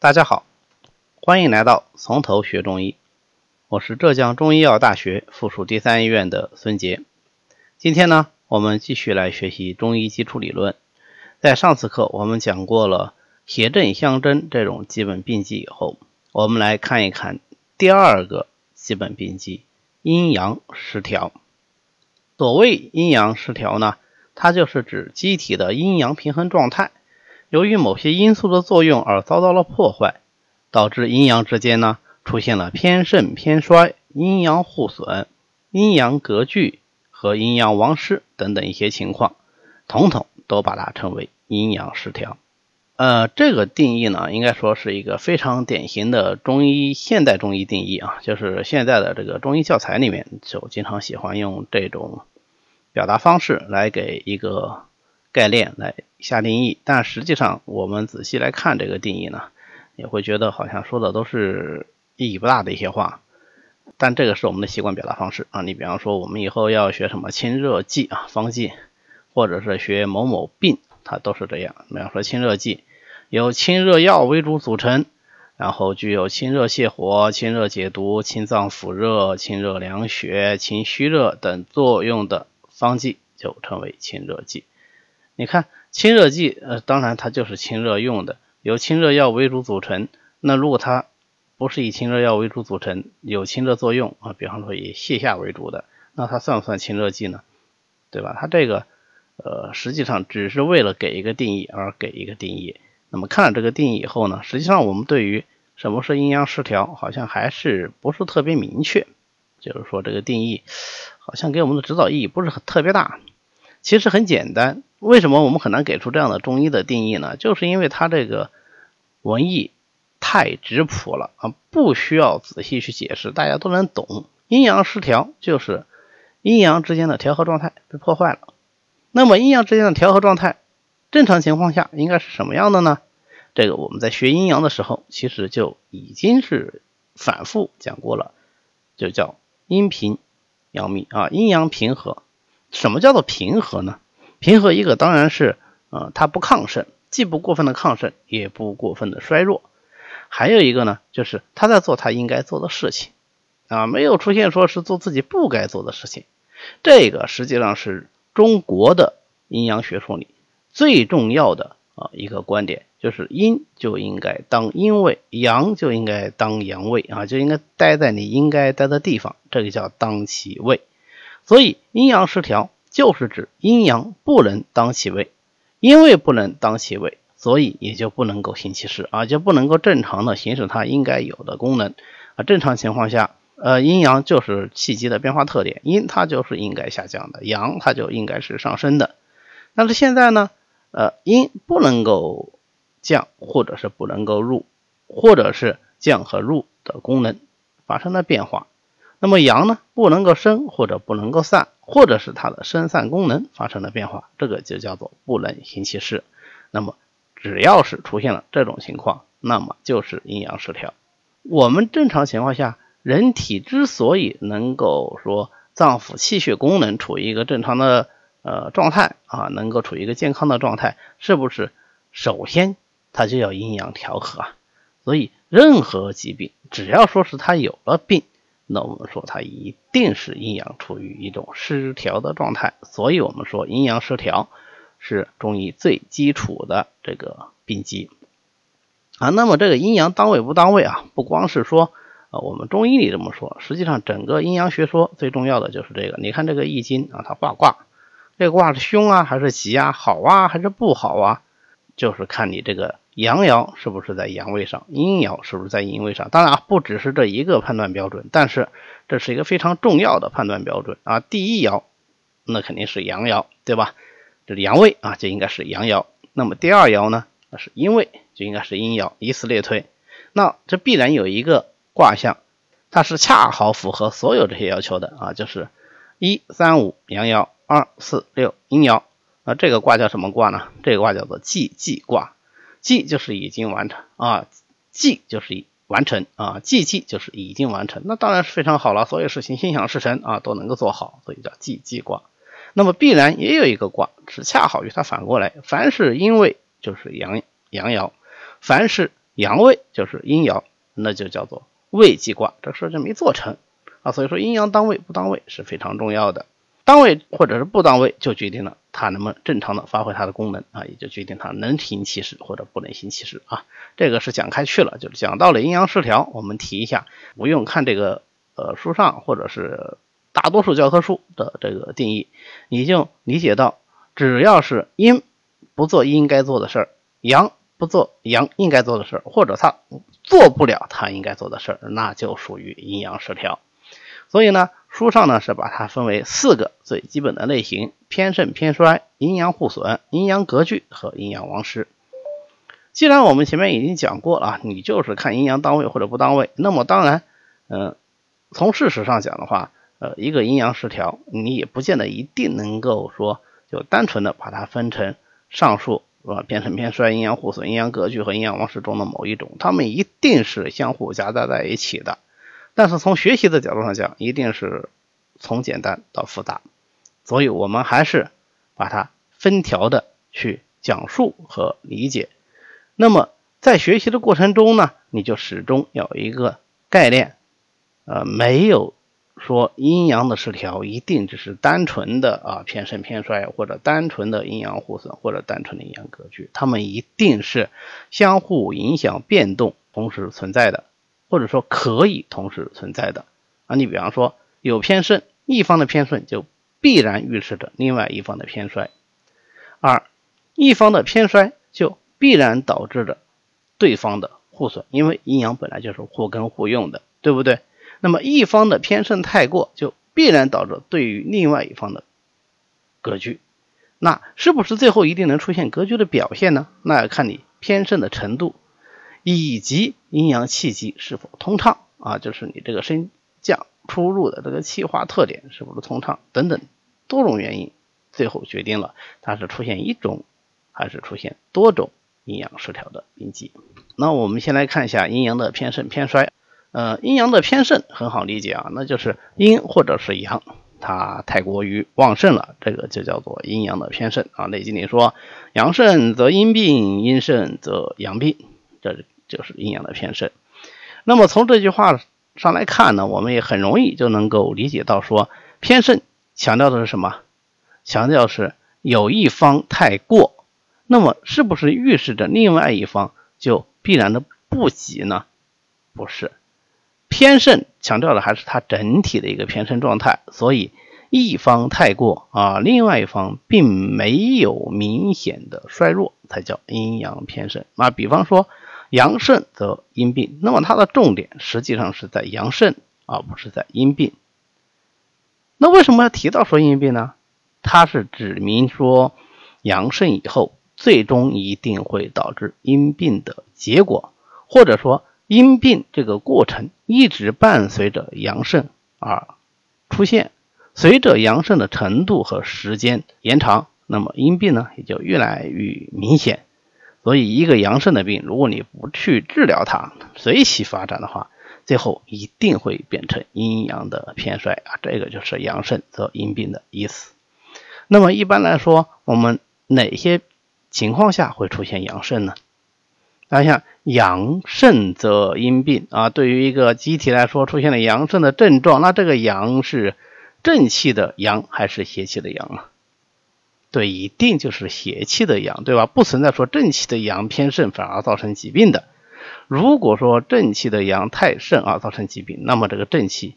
大家好，欢迎来到从头学中医。我是浙江中医药大学附属第三医院的孙杰。今天呢，我们继续来学习中医基础理论。在上次课我们讲过了邪正相争这种基本病机以后，我们来看一看第二个基本病机——阴阳失调。所谓阴阳失调呢，它就是指机体的阴阳平衡状态。由于某些因素的作用而遭到了破坏，导致阴阳之间呢出现了偏盛偏衰、阴阳互损、阴阳隔拒和阴阳亡失等等一些情况，统统都把它称为阴阳失调。呃，这个定义呢，应该说是一个非常典型的中医现代中医定义啊，就是现在的这个中医教材里面就经常喜欢用这种表达方式来给一个。概念来下定义，但实际上我们仔细来看这个定义呢，也会觉得好像说的都是意义不大的一些话。但这个是我们的习惯表达方式啊。你比方说，我们以后要学什么清热剂啊、方剂，或者是学某某病，它都是这样。比方说清热剂，由清热药为主组成，然后具有清热泻火、清热解毒、清脏腑热、清热凉血、清虚热等作用的方剂，就称为清热剂。你看清热剂，呃，当然它就是清热用的，由清热药为主组成。那如果它不是以清热药为主组成，有清热作用啊，比方说以泻下为主的，那它算不算清热剂呢？对吧？它这个，呃，实际上只是为了给一个定义而给一个定义。那么看了这个定义以后呢，实际上我们对于什么是阴阳失调，好像还是不是特别明确。就是说这个定义好像给我们的指导意义不是很特别大。其实很简单。为什么我们很难给出这样的中医的定义呢？就是因为它这个文艺太质朴了啊，不需要仔细去解释，大家都能懂。阴阳失调就是阴阳之间的调和状态被破坏了。那么阴阳之间的调和状态，正常情况下应该是什么样的呢？这个我们在学阴阳的时候，其实就已经是反复讲过了，就叫阴平阳密啊，阴阳平和。什么叫做平和呢？平和一个当然是，呃，它不亢盛，既不过分的亢盛，也不过分的衰弱。还有一个呢，就是他在做他应该做的事情，啊，没有出现说是做自己不该做的事情。这个实际上是中国的阴阳学说里最重要的啊一个观点，就是阴就应该当阴位，阳就应该当阳位啊，就应该待在你应该待的地方，这个叫当其位。所以阴阳失调。就是指阴阳不能当其位，因为不能当其位，所以也就不能够行其事啊，就不能够正常的行使它应该有的功能啊。正常情况下，呃，阴阳就是气机的变化特点，阴它就是应该下降的，阳它就应该是上升的。但是现在呢，呃，阴不能够降，或者是不能够入，或者是降和入的功能发生了变化。那么阳呢，不能够生或者不能够散，或者是它的生散功能发生了变化，这个就叫做不能行其事。那么只要是出现了这种情况，那么就是阴阳失调。我们正常情况下，人体之所以能够说脏腑气血功能处于一个正常的呃状态啊，能够处于一个健康的状态，是不是首先它就要阴阳调和啊？所以任何疾病，只要说是它有了病。那我们说它一定是阴阳处于一种失调的状态，所以我们说阴阳失调是中医最基础的这个病机啊。那么这个阴阳当位不当位啊，不光是说啊我们中医里这么说，实际上整个阴阳学说最重要的就是这个。你看这个易经啊，它画卦，这个卦是凶啊还是吉啊，好啊还是不好啊，就是看你这个。阳爻是不是在阳位上？阴爻是不是在阴位上？当然啊，不只是这一个判断标准，但是这是一个非常重要的判断标准啊。第一爻那肯定是阳爻，对吧？这是阳位啊，就应该是阳爻。那么第二爻呢，那是阴位，就应该是阴爻。以此类推，那这必然有一个卦象，它是恰好符合所有这些要求的啊，就是一三五阳爻，二四六阴爻。那这个卦叫什么卦呢？这个卦叫做既济卦。既就是已经完成啊，既就是完成啊，既既就是已经完成，那当然是非常好了，所有事情心想事成啊，都能够做好，所以叫既既卦。那么必然也有一个卦是恰好与它反过来，凡是因为就是阳阳爻，凡是阳位就是阴爻，那就叫做未济卦，这事就没做成啊。所以说阴阳当位不当位是非常重要的，当位或者是不当位，就决定了它能不能正常的发挥它的功能啊，也就决定它能行其事或者不能行其事啊。这个是讲开去了，就是讲到了阴阳失调，我们提一下，不用看这个呃书上或者是大多数教科书的这个定义，你就理解到，只要是阴不做应该做的事儿，阳。不做阳应该做的事儿，或者他做不了他应该做的事儿，那就属于阴阳失调。所以呢，书上呢是把它分为四个最基本的类型：偏盛偏衰、阴阳互损、阴阳格局和阴阳亡失。既然我们前面已经讲过了，你就是看阴阳当位或者不当位，那么当然，嗯，从事实上讲的话，呃，一个阴阳失调，你也不见得一定能够说就单纯的把它分成上述。是吧？偏盛偏衰、阴阳互损、阴阳格局和阴阳王室中的某一种，它们一定是相互夹杂在一起的。但是从学习的角度上讲，一定是从简单到复杂，所以我们还是把它分条的去讲述和理解。那么在学习的过程中呢，你就始终有一个概念，呃，没有。说阴阳的失调一定只是单纯的啊偏盛偏衰，或者单纯的阴阳互损，或者单纯的阴阳格局，它们一定是相互影响、变动同时存在的，或者说可以同时存在的啊。你比方说有偏盛，一方的偏盛就必然预示着另外一方的偏衰；二一方的偏衰就必然导致着对方的互损，因为阴阳本来就是互根互用的，对不对？那么一方的偏盛太过，就必然导致对于另外一方的格局。那是不是最后一定能出现格局的表现呢？那要看你偏盛的程度，以及阴阳气机是否通畅啊，就是你这个升降出入的这个气化特点是不是通畅等等多种原因，最后决定了它是出现一种还是出现多种阴阳失调的病机。那我们先来看一下阴阳的偏盛偏衰。呃，阴阳的偏盛很好理解啊，那就是阴或者是阳，它太过于旺盛了，这个就叫做阴阳的偏盛啊。内经里说，阳盛则阴病，阴盛则阳病，这就是阴阳的偏盛。那么从这句话上来看呢，我们也很容易就能够理解到，说偏盛强调的是什么？强调是有一方太过，那么是不是预示着另外一方就必然的不及呢？不是。偏盛强调的还是它整体的一个偏盛状态，所以一方太过啊，另外一方并没有明显的衰弱，才叫阴阳偏盛啊。比方说阳盛则阴病，那么它的重点实际上是在阳盛，而不是在阴病。那为什么要提到说阴病呢？它是指明说阳盛以后，最终一定会导致阴病的结果，或者说。阴病这个过程一直伴随着阳盛而出现，随着阳盛的程度和时间延长，那么阴病呢也就越来越明显。所以，一个阳盛的病，如果你不去治疗它，随其发展的话，最后一定会变成阴阳的偏衰啊。这个就是阳盛则阴病的意思。那么，一般来说，我们哪些情况下会出现阳盛呢？大家想阳盛则阴病啊，对于一个机体来说，出现了阳盛的症状，那这个阳是正气的阳还是邪气的阳啊？对，一定就是邪气的阳，对吧？不存在说正气的阳偏盛反而造成疾病的。如果说正气的阳太盛而造成疾病，那么这个正气，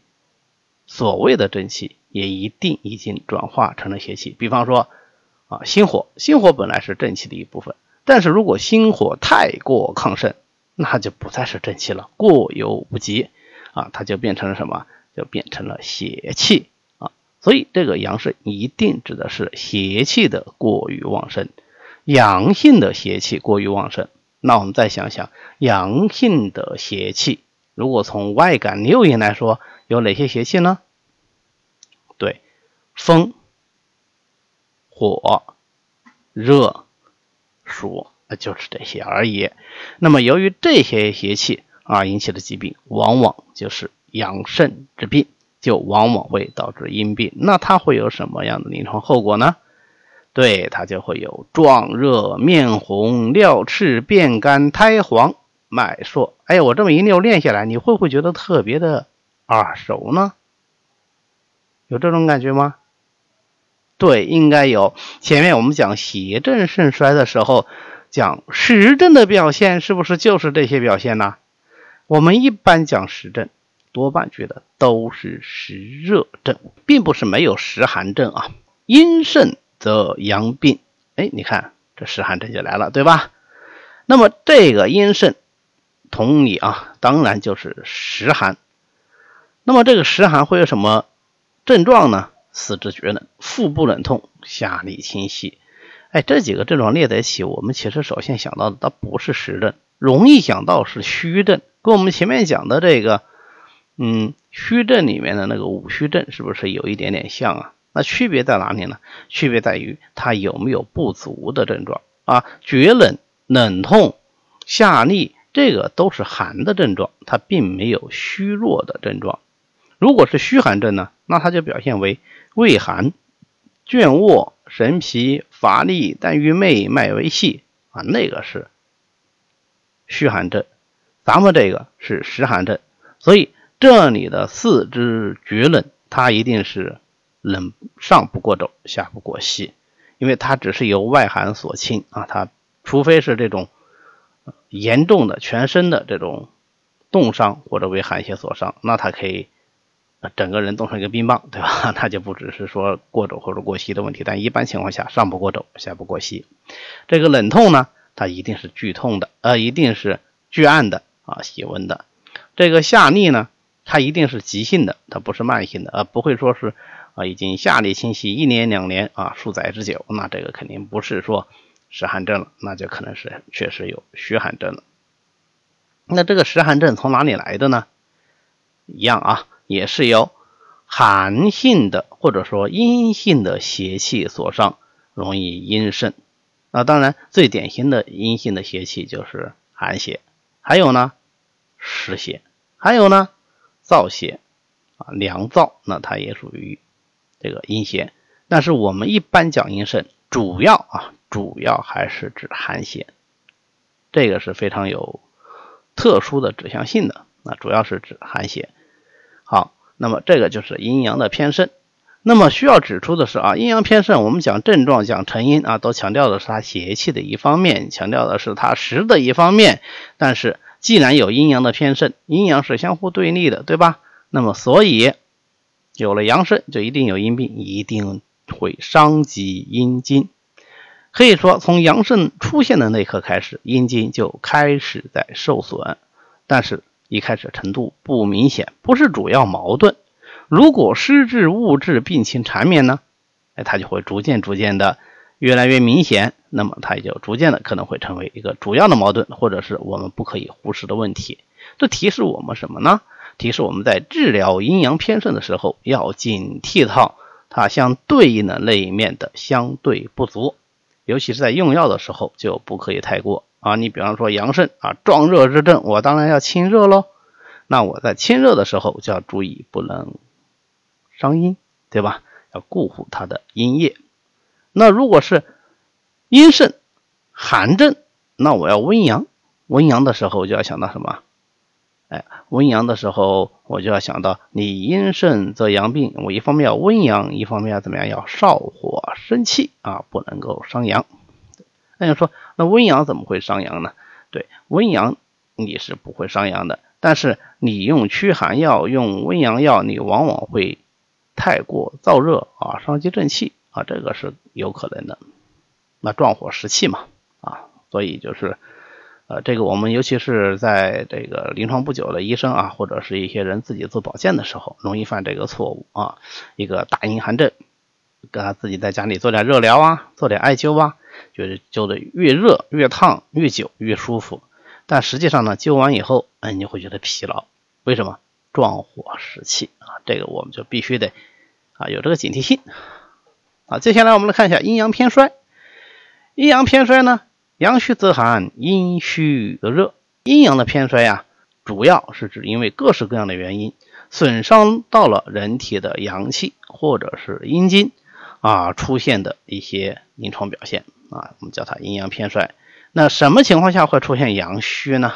所谓的正气也一定已经转化成了邪气。比方说啊，心火，心火本来是正气的一部分。但是如果心火太过亢盛，那就不再是正气了，过犹不及啊，它就变成了什么？就变成了邪气。所以这个阳盛一定指的是邪气的过于旺盛，阳性的邪气过于旺盛。那我们再想想，阳性的邪气，如果从外感六淫来说，有哪些邪气呢？对，风、火、热。暑，那就是这些而已。那么，由于这些邪气而引起的疾病，往往就是阳盛之病，就往往会导致阴病。那它会有什么样的临床后果呢？对，它就会有壮热、面红、尿赤、便干、苔黄脉数。哎，我这么一溜练下来，你会不会觉得特别的耳熟呢？有这种感觉吗？对，应该有。前面我们讲邪正肾衰的时候，讲实症的表现是不是就是这些表现呢？我们一般讲实症，多半觉得都是实热症，并不是没有实寒症啊。阴盛则阳病，哎，你看这实寒症就来了，对吧？那么这个阴盛，同理啊，当然就是实寒。那么这个实寒会有什么症状呢？四肢厥冷，腹部冷痛，下利清晰。哎，这几个症状列在一起，我们其实首先想到的，它不是实症，容易想到是虚症。跟我们前面讲的这个，嗯，虚症里面的那个五虚症，是不是有一点点像啊？那区别在哪里呢？区别在于它有没有不足的症状啊？厥冷、冷痛、下利，这个都是寒的症状，它并没有虚弱的症状。如果是虚寒症呢，那它就表现为畏寒、倦卧、神疲、乏力、但欲寐、脉微细啊，那个是虚寒症。咱们这个是实寒症，所以这里的四肢厥冷，它一定是冷上不过肘，下不过膝，因为它只是由外寒所侵啊。它除非是这种严重的全身的这种冻伤或者为寒邪所伤，那它可以。整个人冻成一个冰棒，对吧？那就不只是说过肘或者过膝的问题，但一般情况下上不过肘，下不过膝。这个冷痛呢，它一定是剧痛的，呃，一定是剧暗的啊，喜温的。这个下利呢，它一定是急性的，它不是慢性的，呃，不会说是啊已经下利清晰一年两年啊数载之久，那这个肯定不是说实寒症了，那就可能是确实有虚寒症了。那这个实寒症从哪里来的呢？一样啊。也是由寒性的或者说阴性的邪气所伤，容易阴盛。那当然，最典型的阴性的邪气就是寒邪，还有呢湿邪，还有呢燥邪啊，凉燥，那它也属于这个阴邪。但是我们一般讲阴盛，主要啊，主要还是指寒邪，这个是非常有特殊的指向性的。那主要是指寒邪。好，那么这个就是阴阳的偏盛。那么需要指出的是啊，阴阳偏盛，我们讲症状、讲成因啊，都强调的是它邪气的一方面，强调的是它实的一方面。但是既然有阴阳的偏盛，阴阳是相互对立的，对吧？那么所以有了阳盛，就一定有阴病，一定会伤及阴经。可以说，从阳盛出现的那刻开始，阴经就开始在受损。但是。一开始程度不明显，不是主要矛盾。如果湿滞物质病情缠绵呢？哎，它就会逐渐逐渐的越来越明显，那么它也就逐渐的可能会成为一个主要的矛盾，或者是我们不可以忽视的问题。这提示我们什么呢？提示我们在治疗阴阳偏盛的时候，要警惕到它相对应的那一面的相对不足，尤其是在用药的时候就不可以太过。啊，你比方说阳盛啊，壮热之症，我当然要清热喽。那我在清热的时候就要注意，不能伤阴，对吧？要固护它的阴液。那如果是阴盛寒症，那我要温阳。温阳的时候就要想到什么？哎，温阳的时候我就要想到，你阴盛则阳病，我一方面要温阳，一方面要怎么样？要少火生气啊，不能够伤阳。那你说，那温阳怎么会伤阳呢？对，温阳你是不会伤阳的，但是你用驱寒药、用温阳药，你往往会太过燥热啊，伤及正气啊，这个是有可能的。那壮火食气嘛，啊，所以就是，呃，这个我们尤其是在这个临床不久的医生啊，或者是一些人自己做保健的时候，容易犯这个错误啊。一个大阴寒症，给他自己在家里做点热疗啊，做点艾灸啊。觉得灸的越热越烫越久越舒服，但实际上呢，灸完以后，哎，你会觉得疲劳。为什么？壮火食气啊，这个我们就必须得啊有这个警惕性啊。接下来我们来看一下阴阳偏衰。阴阳偏衰呢，阳虚则寒，阴虚则热。阴阳的偏衰呀，主要是指因为各式各样的原因损伤到了人体的阳气或者是阴经啊出现的一些临床表现。啊，我们叫它阴阳偏衰。那什么情况下会出现阳虚呢？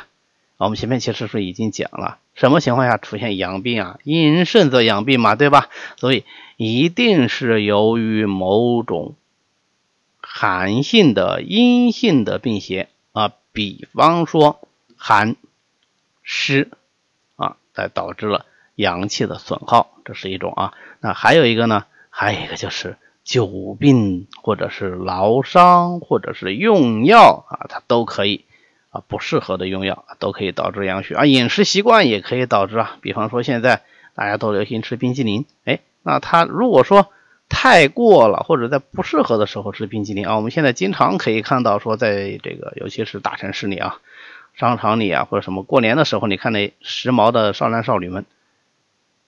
我们前面其实是已经讲了，什么情况下出现阳病啊？阴盛则阳病嘛，对吧？所以一定是由于某种寒性的阴性的病邪啊，比方说寒湿啊，才导致了阳气的损耗，这是一种啊。那还有一个呢？还有一个就是久病或者是劳伤或者是用药啊，它都可以。不适合的用药都可以导致阳虚啊，饮食习惯也可以导致啊。比方说现在大家都流行吃冰激凌，哎，那它如果说太过了，或者在不适合的时候吃冰激凌啊，我们现在经常可以看到说，在这个尤其是大城市里啊，商场里啊或者什么过年的时候，你看那时髦的少男少女们，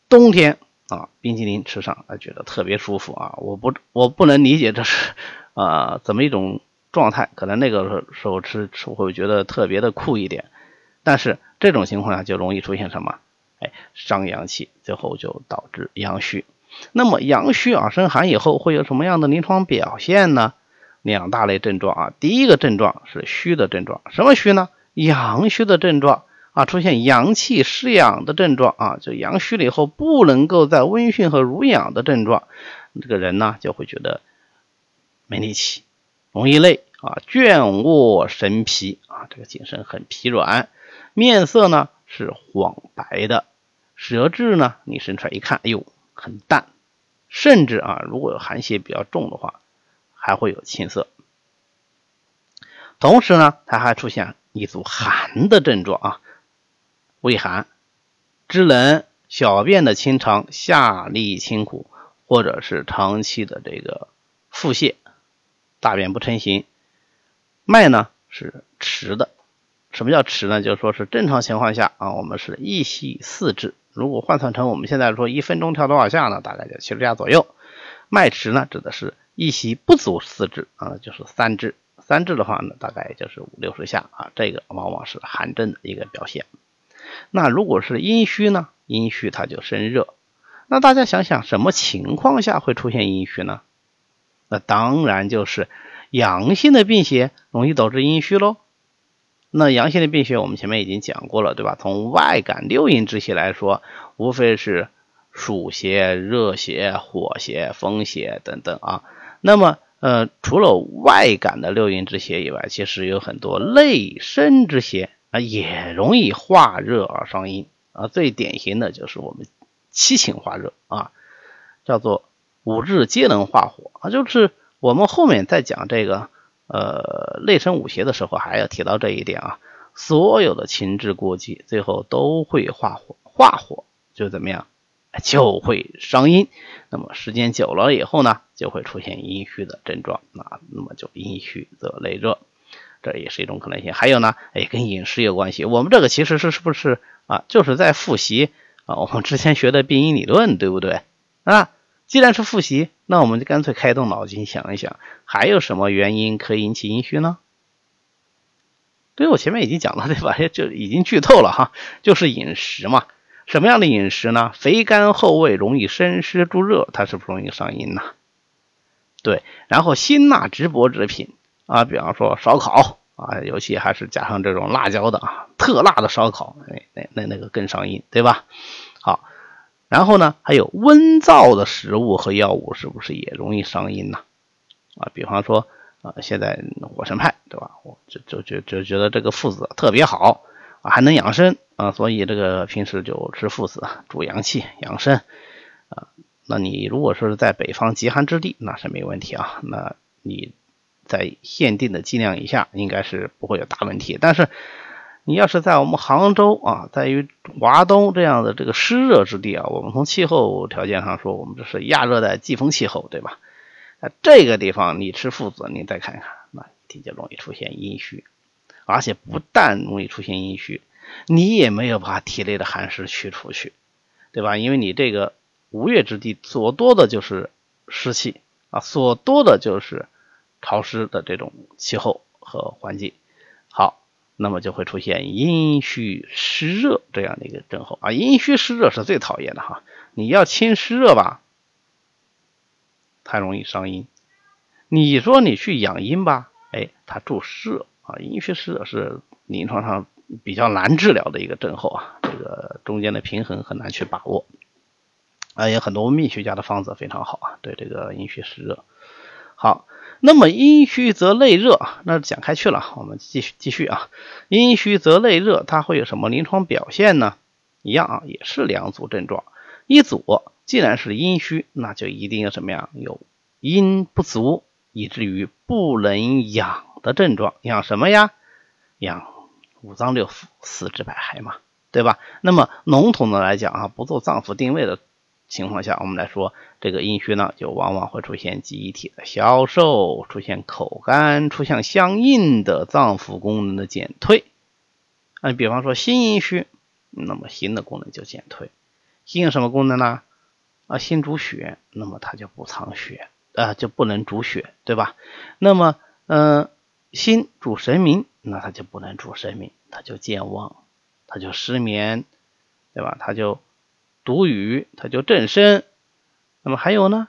冬天啊冰激凌吃上啊觉得特别舒服啊，我不我不能理解这是啊怎么一种。状态可能那个时候吃吃会觉得特别的酷一点，但是这种情况下就容易出现什么？哎，伤阳气，最后就导致阳虚。那么阳虚啊，生寒以后会有什么样的临床表现呢？两大类症状啊，第一个症状是虚的症状，什么虚呢？阳虚的症状啊，出现阳气失养的症状啊，就阳虚了以后不能够在温煦和濡养的症状，这个人呢就会觉得没力气。容易累啊，倦卧神疲啊，这个精神很疲软，面色呢是黄白的，舌质呢你伸出来一看，哎呦很淡，甚至啊如果有寒邪比较重的话，还会有青色。同时呢，它还出现一组寒的症状啊，畏寒、肢冷、小便的清长、下利清苦，或者是长期的这个腹泻。大便不成形，脉呢是迟的。什么叫迟呢？就是说是正常情况下啊，我们是一息四至。如果换算成我们现在说一分钟跳多少下呢？大概就七十下左右。脉迟呢，指的是一息不足四至啊，就是三至。三至的话呢，大概就是五六十下啊。这个往往是寒症的一个表现。那如果是阴虚呢？阴虚它就生热。那大家想想，什么情况下会出现阴虚呢？那当然就是阳性的病邪容易导致阴虚喽。那阳性的病邪我们前面已经讲过了，对吧？从外感六淫之邪来说，无非是暑邪、热邪、火邪、风邪等等啊。那么呃，除了外感的六淫之邪以外，其实有很多内生之邪啊，也容易化热而伤阴啊。最典型的就是我们七情化热啊，叫做。五志皆能化火啊，就是我们后面在讲这个呃内生五邪的时候，还要提到这一点啊。所有的情志过激，最后都会化火，化火就怎么样，就会伤阴。那么时间久了以后呢，就会出现阴虚的症状啊。那么就阴虚则内热，这也是一种可能性。还有呢，哎，跟饮食有关系。我们这个其实是是不是啊，就是在复习啊我们之前学的病因理论，对不对啊？既然是复习，那我们就干脆开动脑筋想一想，还有什么原因可以引起阴虚呢？对，我前面已经讲了，对吧？就已经剧透了哈，就是饮食嘛。什么样的饮食呢？肥甘厚味，容易生湿助热，它是不容易上阴呐。对，然后辛辣直薄之品啊，比方说烧烤啊，尤其还是加上这种辣椒的啊，特辣的烧烤，哎，那那那个更上阴，对吧？好。然后呢，还有温燥的食物和药物是不是也容易伤阴呢？啊，比方说啊，现在火神派对吧？我就就就就觉得这个附子特别好啊，还能养生啊，所以这个平时就吃附子，助阳气养生啊。那你如果说是在北方极寒之地，那是没问题啊。那你在限定的剂量以下，应该是不会有大问题。但是你要是在我们杭州啊，在于华东这样的这个湿热之地啊，我们从气候条件上说，我们这是亚热带季风气候，对吧？那这个地方你吃附子，你再看看，那一定就容易出现阴虚，而且不但容易出现阴虚，你也没有把体内的寒湿驱出去，对吧？因为你这个吴越之地所多的就是湿气啊，所多的就是潮湿的这种气候和环境。好。那么就会出现阴虚湿热这样的一个症候啊，阴虚湿热是最讨厌的哈。你要清湿热吧，太容易伤阴；你说你去养阴吧，哎，它助湿热啊。阴虚湿热是临床上比较难治疗的一个症候啊，这个中间的平衡很难去把握。啊，有很多泌学家的方子非常好啊，对这个阴虚湿热。好，那么阴虚则内热，那讲开去了，我们继续继续啊。阴虚则内热，它会有什么临床表现呢？一样啊，也是两组症状。一组既然是阴虚，那就一定要什么呀？有阴不足，以至于不能养的症状。养什么呀？养五脏六腑、四肢百骸嘛，对吧？那么笼统的来讲啊，不做脏腑定位的。情况下，我们来说这个阴虚呢，就往往会出现机体的消瘦，出现口干，出现相应的脏腑功能的减退。啊，比方说心阴虚，那么心的功能就减退。心有什么功能呢？啊，心主血，那么它就不藏血，啊，就不能主血，对吧？那么，嗯，心主神明，那它就不能主神明，它就健忘，它就失眠，对吧？它就。独语，它就正身。那么还有呢？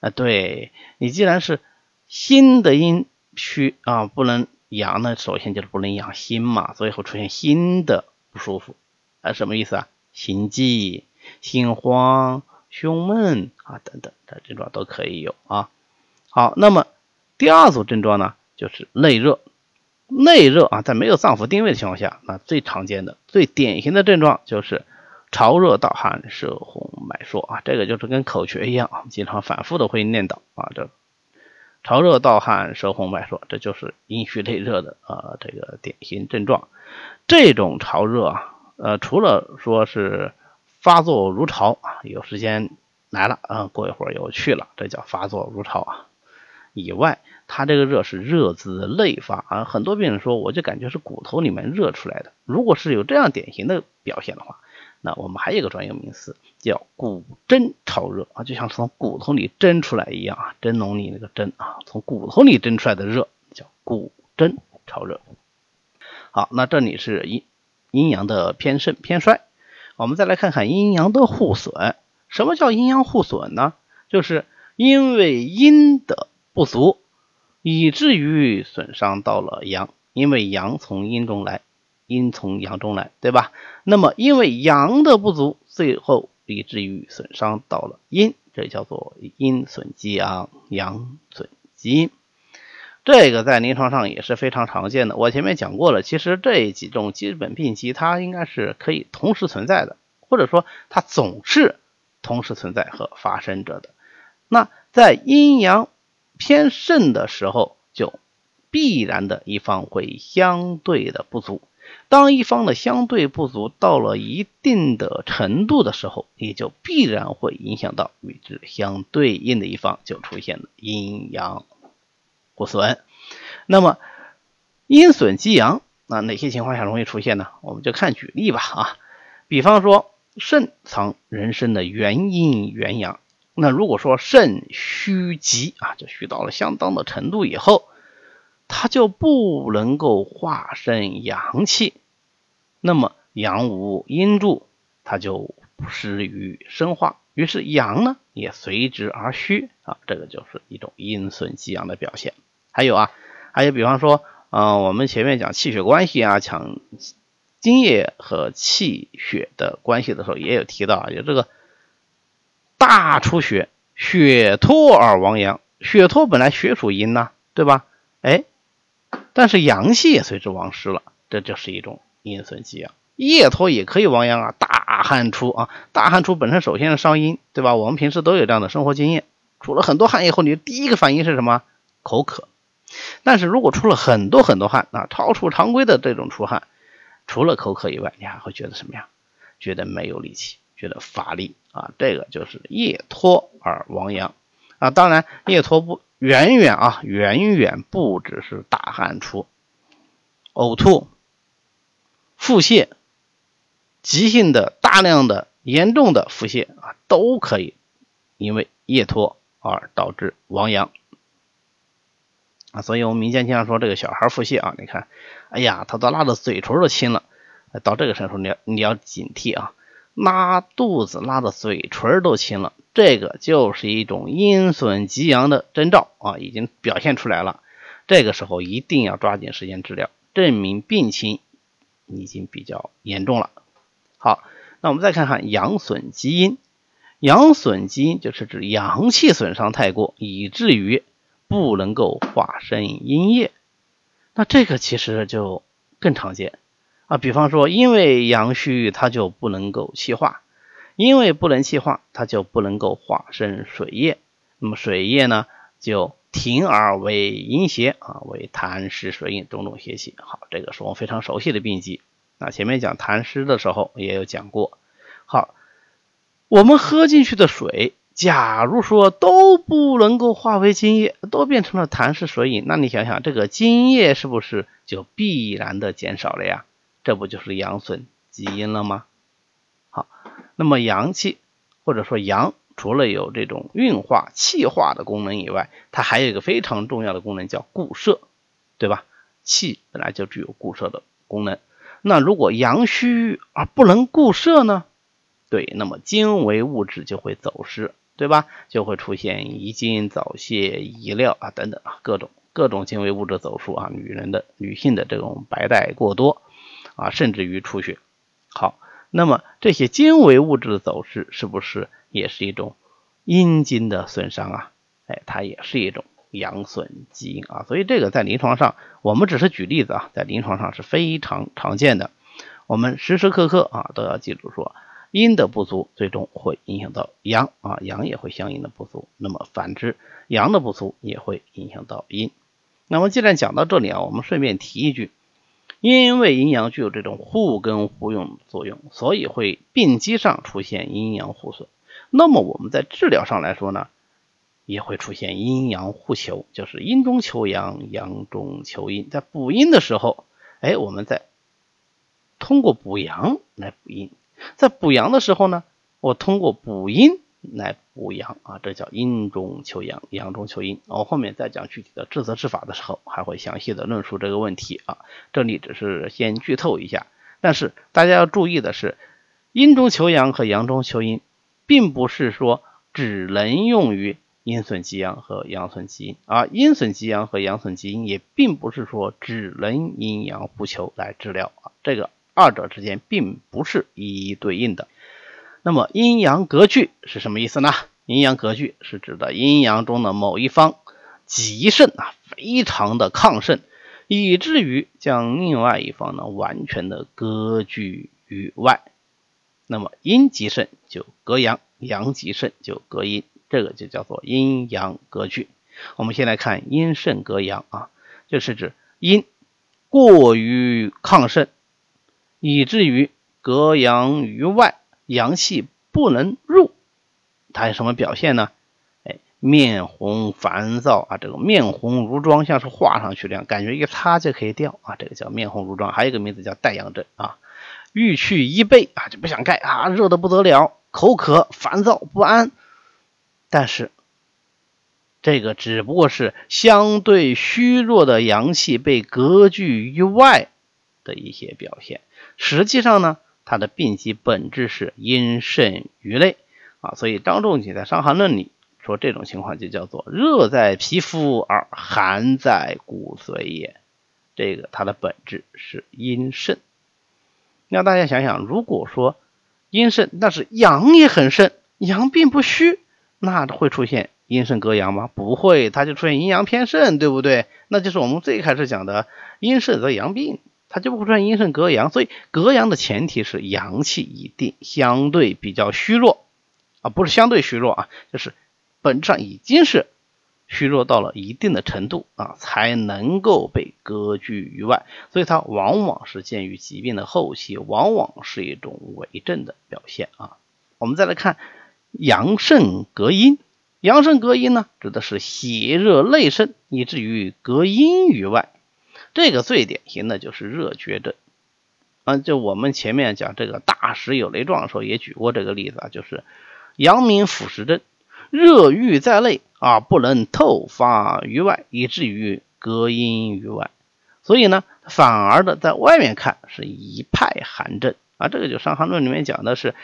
啊，对你既然是心的阴虚啊，不能阳，那首先就是不能养心嘛，所以会出现心的不舒服。啊，什么意思啊？心悸、心慌、胸闷啊等等的症状都可以有啊。好，那么第二组症状呢，就是内热。内热啊，在没有脏腑定位的情况下，那最常见的、最典型的症状就是。潮热盗汗舌红脉数啊，这个就是跟口诀一样啊，经常反复的会念叨啊。这潮热盗汗舌红脉数，这就是阴虚内热的啊这个典型症状。这种潮热啊，呃，除了说是发作如潮啊，有时间来了啊，过一会儿又去了，这叫发作如潮啊。以外，它这个热是热自内发啊，很多病人说我就感觉是骨头里面热出来的。如果是有这样典型的表现的话，那我们还有一个专业名词叫骨蒸潮热啊，就像从骨头里蒸出来一样啊，蒸笼里那个蒸啊，从骨头里蒸出来的热叫骨蒸潮热。好，那这里是阴阴阳的偏盛偏衰，我们再来看看阴阳的互损。什么叫阴阳互损呢？就是因为阴的不足，以至于损伤到了阳，因为阳从阴中来。阴从阳中来，对吧？那么因为阳的不足，最后以至于损伤到了阴，这叫做阴损及阳，阳损及阴。这个在临床上也是非常常见的。我前面讲过了，其实这几种基本病机它应该是可以同时存在的，或者说它总是同时存在和发生着的。那在阴阳偏盛的时候，就必然的一方会相对的不足。当一方的相对不足到了一定的程度的时候，也就必然会影响到与之相对应的一方，就出现了阴阳互损。那么阴损及阳，那哪些情况下容易出现呢？我们就看举例吧啊，比方说肾藏人生的元阴元阳，那如果说肾虚极啊，就虚到了相当的程度以后。它就不能够化生阳气，那么阳无阴助，它就不适于生化，于是阳呢也随之而虚啊，这个就是一种阴损及阳的表现。还有啊，还有比方说，嗯，我们前面讲气血关系啊，讲津液和气血的关系的时候，也有提到啊，有这个大出血，血脱而亡阳，血脱本来血属阴呐，对吧？哎。但是阳气也随之亡失了，这就是一种阴损及阳。液脱也可以亡阳啊，大汗出啊，大汗出本身首先是伤阴，对吧？我们平时都有这样的生活经验，出了很多汗以后，你的第一个反应是什么？口渴。但是如果出了很多很多汗啊，超出常规的这种出汗，除了口渴以外，你还会觉得什么呀？觉得没有力气，觉得乏力啊，这个就是液脱而亡阳啊。当然，液脱不。远远啊，远远不只是大汗出、呕吐、腹泻、急性的、大量的、严重的腹泻啊，都可以因为液脱而导致亡阳啊。所以我们民间经常说，这个小孩腹泻啊，你看，哎呀，他都拉的嘴唇都青了，到这个程度你要你要警惕啊，拉肚子拉的嘴唇都青了。这个就是一种阴损及阳的征兆啊，已经表现出来了。这个时候一定要抓紧时间治疗，证明病情已经比较严重了。好，那我们再看看阳损基因。阳损基因就是指阳气损伤太过，以至于不能够化生阴液。那这个其实就更常见啊，比方说，因为阳虚，它就不能够气化，因为不能气化，它就不能够化生水液。那么水液呢，就停而为阴邪啊，为痰湿水饮种种邪气。好，这个是我们非常熟悉的病机。那前面讲痰湿的时候也有讲过。好。我们喝进去的水，假如说都不能够化为津液，都变成了痰湿水饮，那你想想，这个津液是不是就必然的减少了呀？这不就是阳损基因了吗？好，那么阳气或者说阳，除了有这种运化、气化的功能以外，它还有一个非常重要的功能叫固摄，对吧？气本来就具有固摄的功能，那如果阳虚而不能固摄呢？对，那么精微物质就会走失，对吧？就会出现遗精、早泄、遗尿啊等等啊，各种各种精微物质走数啊，女人的、女性的这种白带过多啊，甚至于出血。好，那么这些精微物质的走失是不是也是一种阴经的损伤啊？哎，它也是一种阳损基因啊。所以这个在临床上，我们只是举例子啊，在临床上是非常常见的。我们时时刻刻啊都要记住说。阴的不足，最终会影响到阳啊，阳也会相应的不足。那么反之，阳的不足也会影响到阴。那么既然讲到这里啊，我们顺便提一句，因为阴阳具有这种互根互用作用，所以会病机上出现阴阳互损。那么我们在治疗上来说呢，也会出现阴阳互求，就是阴中求阳，阳中求阴。在补阴的时候，哎，我们在通过补阳来补阴。在补阳的时候呢，我通过补阴来补阳啊，这叫阴中求阳，阳中求阴。我后面再讲具体的治则治法的时候，还会详细的论述这个问题啊。这里只是先剧透一下，但是大家要注意的是，阴中求阳和阳中求阴，并不是说只能用于阴损及阳和阳损及阴啊，阴损及阳和阳损及阴也并不是说只能阴阳互求来治疗啊，这个。二者之间并不是一一对应的。那么阴阳隔拒是什么意思呢？阴阳隔拒是指的阴阳中的某一方极盛啊，非常的亢盛，以至于将另外一方呢完全的割据于外。那么阴极盛就隔阳，阳极盛就隔阴，这个就叫做阴阳隔拒。我们先来看阴盛隔阳啊，就是指阴过于亢盛。以至于隔阳于外，阳气不能入，它有什么表现呢？哎，面红烦躁啊，这个面红如妆，像是画上去一样，感觉一擦就可以掉啊，这个叫面红如妆。还有一个名字叫带阳症啊，欲去衣被啊，就不想盖啊，热的不得了，口渴、烦躁不安。但是这个只不过是相对虚弱的阳气被隔拒于外的一些表现。实际上呢，它的病机本质是阴盛于内啊，所以张仲景在《伤寒论》里说这种情况就叫做热在皮肤而寒在骨髓也，这个它的本质是阴盛。让大家想想，如果说阴盛，但是阳也很盛，阳并不虚，那会出现阴盛隔阳吗？不会，它就出现阴阳偏盛，对不对？那就是我们最开始讲的阴盛则阳病。它就不会出现阴盛隔阳，所以隔阳的前提是阳气已定，相对比较虚弱啊，不是相对虚弱啊，就是本质上已经是虚弱到了一定的程度啊，才能够被割据于外，所以它往往是见于疾病的后期，往往是一种伪症的表现啊。我们再来看阳盛隔阴，阳盛隔阴呢，指的是邪热内盛，以至于隔阴于外。这个最典型的就是热厥症，啊，就我们前面讲这个大石有雷状的时候也举过这个例子啊，就是阳明腐蚀症，热郁在内啊，不能透发于外，以至于隔阴于外，所以呢，反而的在外面看是一派寒症。啊，这个就《伤寒论》里面讲的是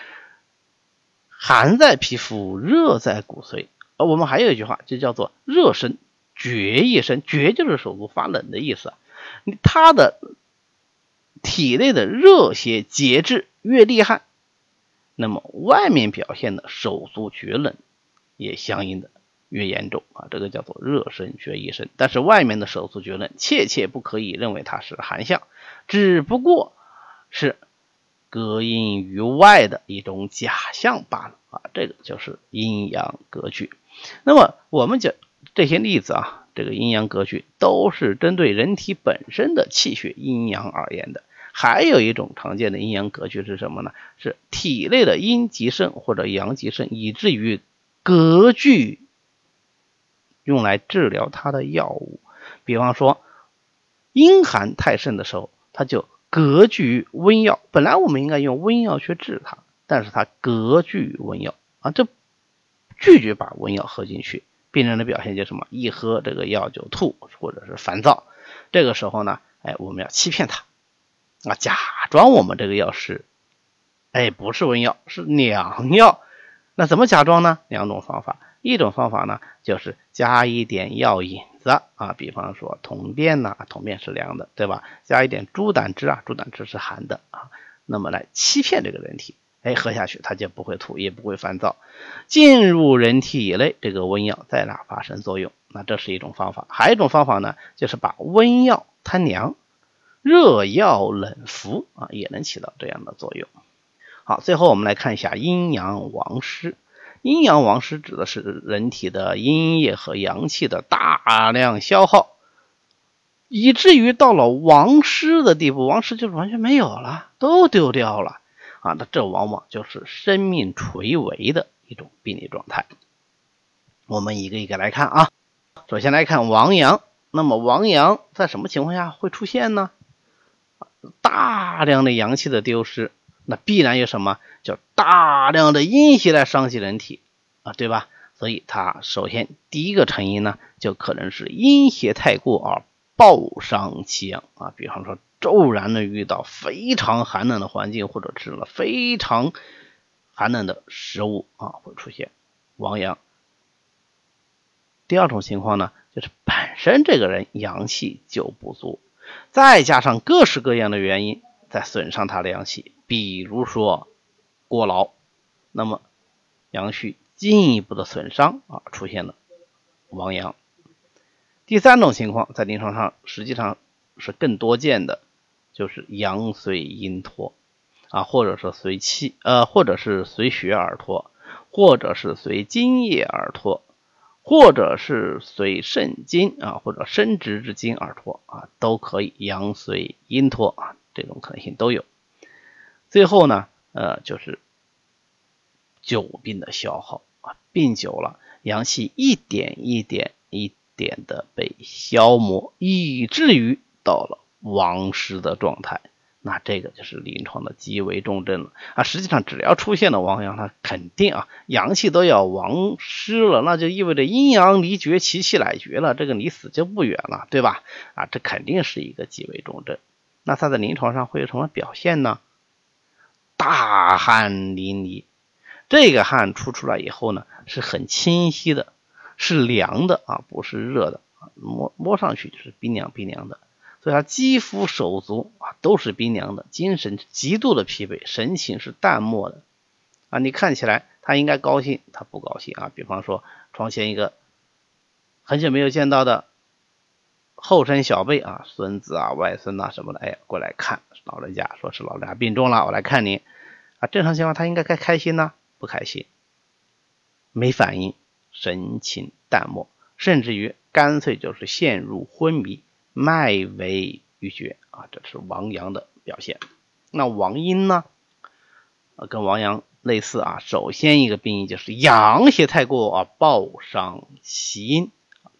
寒在皮肤，热在骨髓，而我们还有一句话就叫做热生厥一生，厥就是手足发冷的意思啊。它的体内的热邪节制越厉害，那么外面表现的手足厥冷也相应的越严重啊，这个叫做热身厥一身。但是外面的手足厥冷，切切不可以认为它是寒象，只不过是隔音于外的一种假象罢了啊，这个就是阴阳格局。那么我们讲这些例子啊。这个阴阳格局都是针对人体本身的气血阴阳而言的。还有一种常见的阴阳格局是什么呢？是体内的阴极盛或者阳极盛，以至于格局用来治疗它的药物。比方说，阴寒太盛的时候，它就格局温药。本来我们应该用温药去治它，但是它格局温药啊，这拒绝把温药喝进去。病人的表现就什么？一喝这个药就吐，或者是烦躁。这个时候呢，哎，我们要欺骗他啊，假装我们这个药是，哎，不是温药，是凉药。那怎么假装呢？两种方法。一种方法呢，就是加一点药引子啊，比方说铜变呐，铜变是凉的，对吧？加一点猪胆汁啊，猪胆汁是寒的啊，那么来欺骗这个人体。哎，喝下去它就不会吐，也不会烦躁。进入人体以内，这个温药在哪发生作用？那这是一种方法。还有一种方法呢，就是把温药贪凉，热药冷服啊，也能起到这样的作用。好，最后我们来看一下阴阳亡失。阴阳亡失指的是人体的阴液和阳气的大量消耗，以至于到了亡失的地步，亡失就是完全没有了，都丢掉了。啊，那这往往就是生命垂危的一种病理状态。我们一个一个来看啊。首先来看亡阳，那么亡阳在什么情况下会出现呢？大量的阳气的丢失，那必然有什么叫大量的阴邪来伤及人体啊，对吧？所以它首先第一个成因呢，就可能是阴邪太过而暴伤其阳啊，比方说。骤然的遇到非常寒冷的环境，或者吃了非常寒冷的食物啊，会出现亡阳。第二种情况呢，就是本身这个人阳气就不足，再加上各式各样的原因在损伤他的阳气，比如说过劳，那么阳虚进一步的损伤啊，出现了亡阳。第三种情况在临床上实际上是更多见的。就是阳随阴脱啊，或者是随气呃，或者是随血而脱，或者是随津液而脱，或者是随肾经啊或者生殖之精而脱啊，都可以阳随阴脱啊，这种可能性都有。最后呢，呃，就是久病的消耗啊，病久了，阳气一点一点一点的被消磨，以至于到了。亡失的状态，那这个就是临床的极为重症了啊！实际上，只要出现了亡阳，它肯定啊，阳气都要亡失了，那就意味着阴阳离绝，其气乃绝了，这个离死就不远了，对吧？啊，这肯定是一个极为重症。那它在临床上会有什么表现呢？大汗淋漓，这个汗出出来以后呢，是很清晰的，是凉的啊，不是热的啊，摸摸上去就是冰凉冰凉的。所以，他肌肤手足啊都是冰凉的，精神极度的疲惫，神情是淡漠的啊。你看起来他应该高兴，他不高兴啊。比方说，床前一个很久没有见到的后生小辈啊，孙子啊、外孙呐什么的，哎，过来看老人家，说是老人家病重了，我来看你啊。正常情况他应该该开心呐，不开心，没反应，神情淡漠，甚至于干脆就是陷入昏迷。脉为欲绝啊，这是亡阳的表现。那亡阴呢？啊，跟亡阳类似啊。首先一个病因就是阳邪太过啊，暴伤其阴，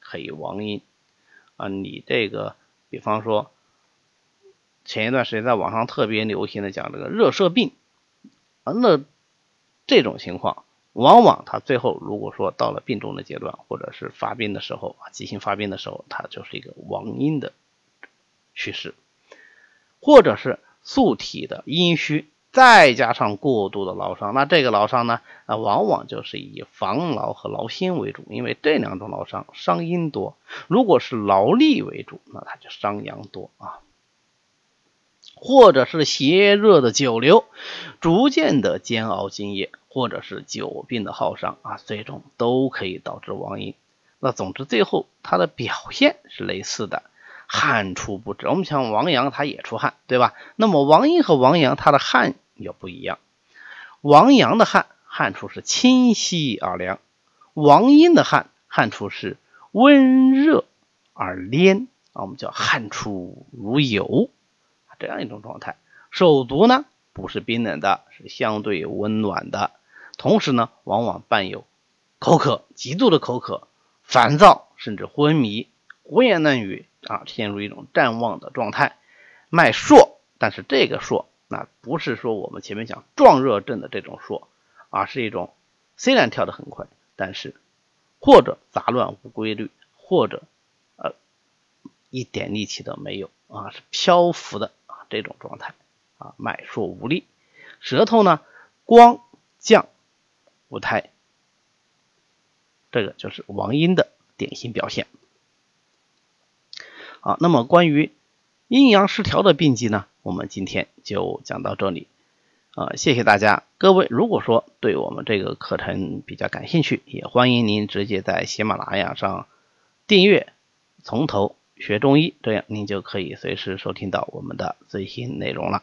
可以亡阴啊。你这个，比方说，前一段时间在网上特别流行的讲这个热射病啊，那这种情况。往往他最后如果说到了病重的阶段，或者是发病的时候啊，急性发病的时候，他就是一个亡阴的趋势，或者是素体的阴虚，再加上过度的劳伤，那这个劳伤呢，啊，往往就是以防劳和劳心为主，因为这两种劳伤伤阴多。如果是劳力为主，那他就伤阳多啊。或者是邪热的久留，逐渐的煎熬津液，或者是久病的耗伤啊，最终都可以导致亡阴。那总之最后它的表现是类似的，汗出不止。我们像王阳他也出汗，对吧？那么王阴和王阳他的汗也不一样，王阳的汗汗出是清晰而凉，王阴的汗汗出是温热而黏啊，我们叫汗出如油。这样一种状态，手足呢不是冰冷的，是相对温暖的。同时呢，往往伴有口渴，极度的口渴、烦躁，甚至昏迷、胡言乱语啊，陷入一种战妄的状态。脉数，但是这个数那不是说我们前面讲壮热症的这种数，而是一种虽然跳得很快，但是或者杂乱无规律，或者呃一点力气都没有啊，是漂浮的。这种状态啊，脉数无力，舌头呢光降无苔，这个就是王阴的典型表现。好，那么关于阴阳失调的病机呢，我们今天就讲到这里啊，谢谢大家。各位如果说对我们这个课程比较感兴趣，也欢迎您直接在喜马拉雅上订阅，从头。学中医，这样您就可以随时收听到我们的最新内容了。